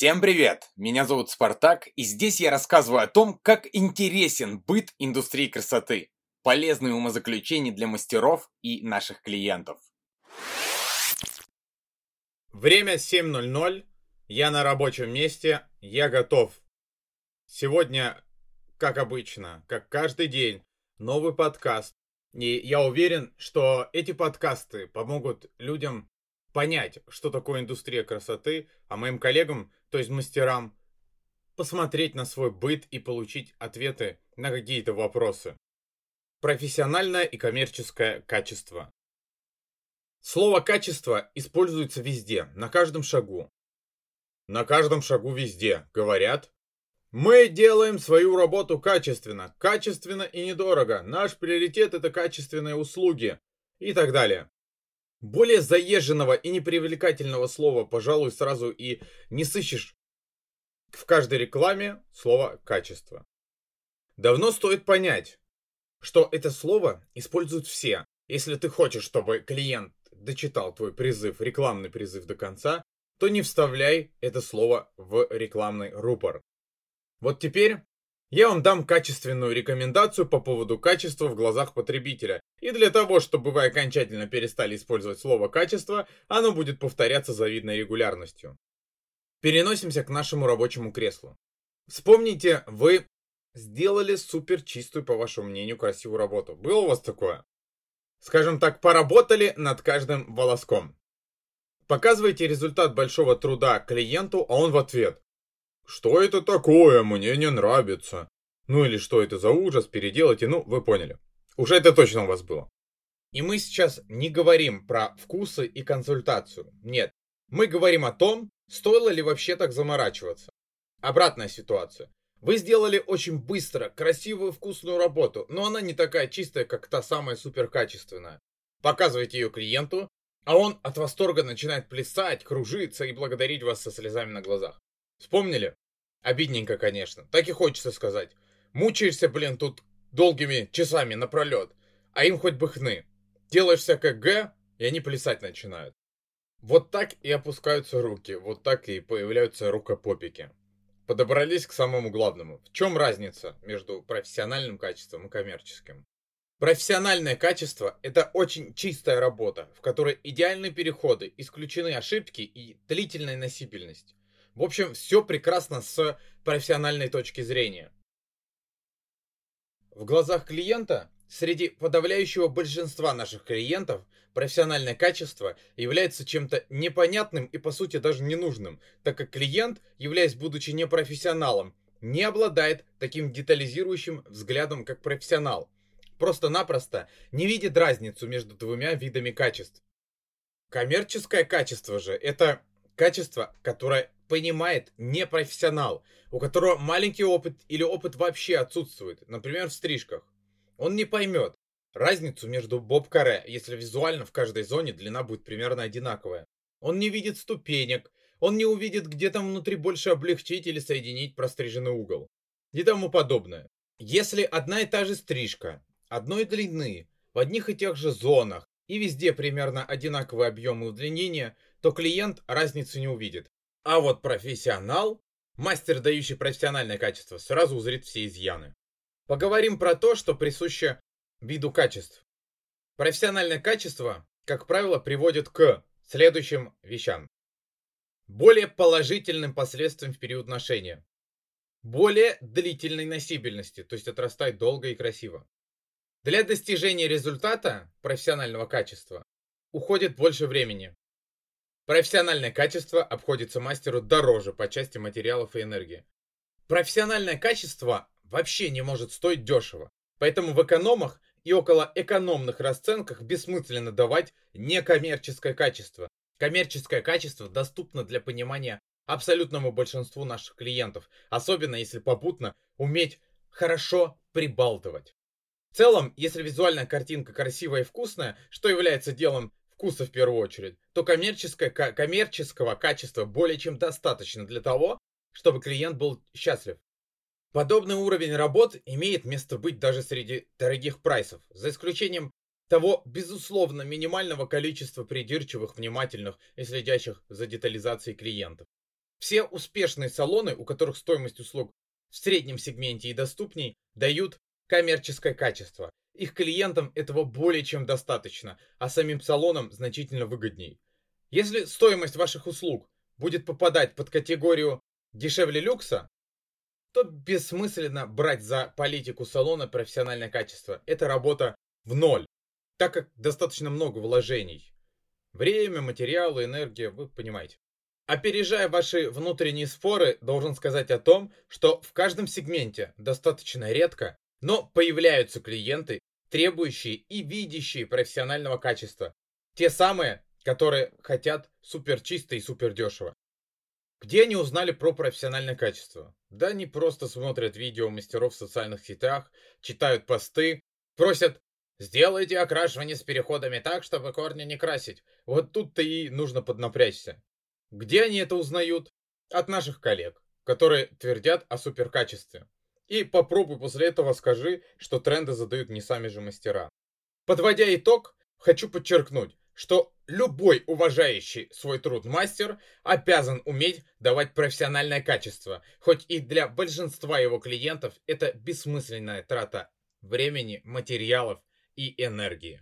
Всем привет! Меня зовут Спартак, и здесь я рассказываю о том, как интересен быт индустрии красоты, полезные умозаключения для мастеров и наших клиентов. Время 7.00, я на рабочем месте, я готов. Сегодня, как обычно, как каждый день, новый подкаст. И я уверен, что эти подкасты помогут людям понять, что такое индустрия красоты, а моим коллегам, то есть мастерам, посмотреть на свой быт и получить ответы на какие-то вопросы. Профессиональное и коммерческое качество. Слово «качество» используется везде, на каждом шагу. На каждом шагу везде говорят «Мы делаем свою работу качественно, качественно и недорого, наш приоритет – это качественные услуги» и так далее. Более заезженного и непривлекательного слова, пожалуй, сразу и не сыщешь в каждой рекламе слово «качество». Давно стоит понять, что это слово используют все. Если ты хочешь, чтобы клиент дочитал твой призыв, рекламный призыв до конца, то не вставляй это слово в рекламный рупор. Вот теперь я вам дам качественную рекомендацию по поводу качества в глазах потребителя. И для того, чтобы вы окончательно перестали использовать слово «качество», оно будет повторяться завидной регулярностью. Переносимся к нашему рабочему креслу. Вспомните, вы сделали супер чистую, по вашему мнению, красивую работу. Было у вас такое? Скажем так, поработали над каждым волоском. Показываете результат большого труда клиенту, а он в ответ. Что это такое? Мне не нравится. Ну или что это за ужас, переделайте, ну вы поняли. Уже это точно у вас было. И мы сейчас не говорим про вкусы и консультацию. Нет. Мы говорим о том, стоило ли вообще так заморачиваться. Обратная ситуация. Вы сделали очень быстро, красивую, вкусную работу, но она не такая чистая, как та самая суперкачественная. Показываете ее клиенту, а он от восторга начинает плясать, кружиться и благодарить вас со слезами на глазах. Вспомнили? Обидненько, конечно. Так и хочется сказать. Мучаешься, блин, тут долгими часами напролет, а им хоть бы хны. Делаешь всякое Г, и они плясать начинают. Вот так и опускаются руки, вот так и появляются рукопопики. Подобрались к самому главному. В чем разница между профессиональным качеством и коммерческим? Профессиональное качество – это очень чистая работа, в которой идеальные переходы, исключены ошибки и длительная носибельность. В общем, все прекрасно с профессиональной точки зрения. В глазах клиента, среди подавляющего большинства наших клиентов, профессиональное качество является чем-то непонятным и по сути даже ненужным, так как клиент, являясь будучи непрофессионалом, не обладает таким детализирующим взглядом, как профессионал. Просто-напросто не видит разницу между двумя видами качеств. Коммерческое качество же – это качество, которое понимает непрофессионал, у которого маленький опыт или опыт вообще отсутствует, например, в стрижках. Он не поймет разницу между боб-каре, если визуально в каждой зоне длина будет примерно одинаковая. Он не видит ступенек, он не увидит, где там внутри больше облегчить или соединить простриженный угол. И тому подобное. Если одна и та же стрижка, одной длины, в одних и тех же зонах, и везде примерно одинаковые объемы удлинения, то клиент разницу не увидит. А вот профессионал, мастер, дающий профессиональное качество, сразу узрит все изъяны. Поговорим про то, что присуще виду качеств. Профессиональное качество, как правило, приводит к следующим вещам. Более положительным последствиям в период ношения. Более длительной носибельности, то есть отрастает долго и красиво. Для достижения результата профессионального качества уходит больше времени. Профессиональное качество обходится мастеру дороже по части материалов и энергии. Профессиональное качество вообще не может стоить дешево. Поэтому в экономах и около экономных расценках бессмысленно давать некоммерческое качество. Коммерческое качество доступно для понимания абсолютному большинству наших клиентов, особенно если попутно уметь хорошо прибалтывать. В целом, если визуальная картинка красивая и вкусная, что является делом вкуса в первую очередь, то коммерческое, коммерческого качества более чем достаточно для того, чтобы клиент был счастлив. Подобный уровень работ имеет место быть даже среди дорогих прайсов, за исключением того, безусловно, минимального количества придирчивых, внимательных и следящих за детализацией клиентов. Все успешные салоны, у которых стоимость услуг в среднем сегменте и доступней, дают коммерческое качество. Их клиентам этого более чем достаточно, а самим салонам значительно выгодней. Если стоимость ваших услуг будет попадать под категорию дешевле люкса, то бессмысленно брать за политику салона профессиональное качество. Это работа в ноль, так как достаточно много вложений. Время, материалы, энергия, вы понимаете. Опережая ваши внутренние споры, должен сказать о том, что в каждом сегменте достаточно редко, но появляются клиенты, требующие и видящие профессионального качества. Те самые, которые хотят супер чисто и супер дешево. Где они узнали про профессиональное качество? Да они просто смотрят видео мастеров в социальных сетях, читают посты, просят «Сделайте окрашивание с переходами так, чтобы корни не красить». Вот тут-то и нужно поднапрячься. Где они это узнают? От наших коллег, которые твердят о суперкачестве. И попробуй после этого скажи, что тренды задают не сами же мастера. Подводя итог, хочу подчеркнуть, что любой уважающий свой труд мастер обязан уметь давать профессиональное качество, хоть и для большинства его клиентов это бессмысленная трата времени, материалов и энергии.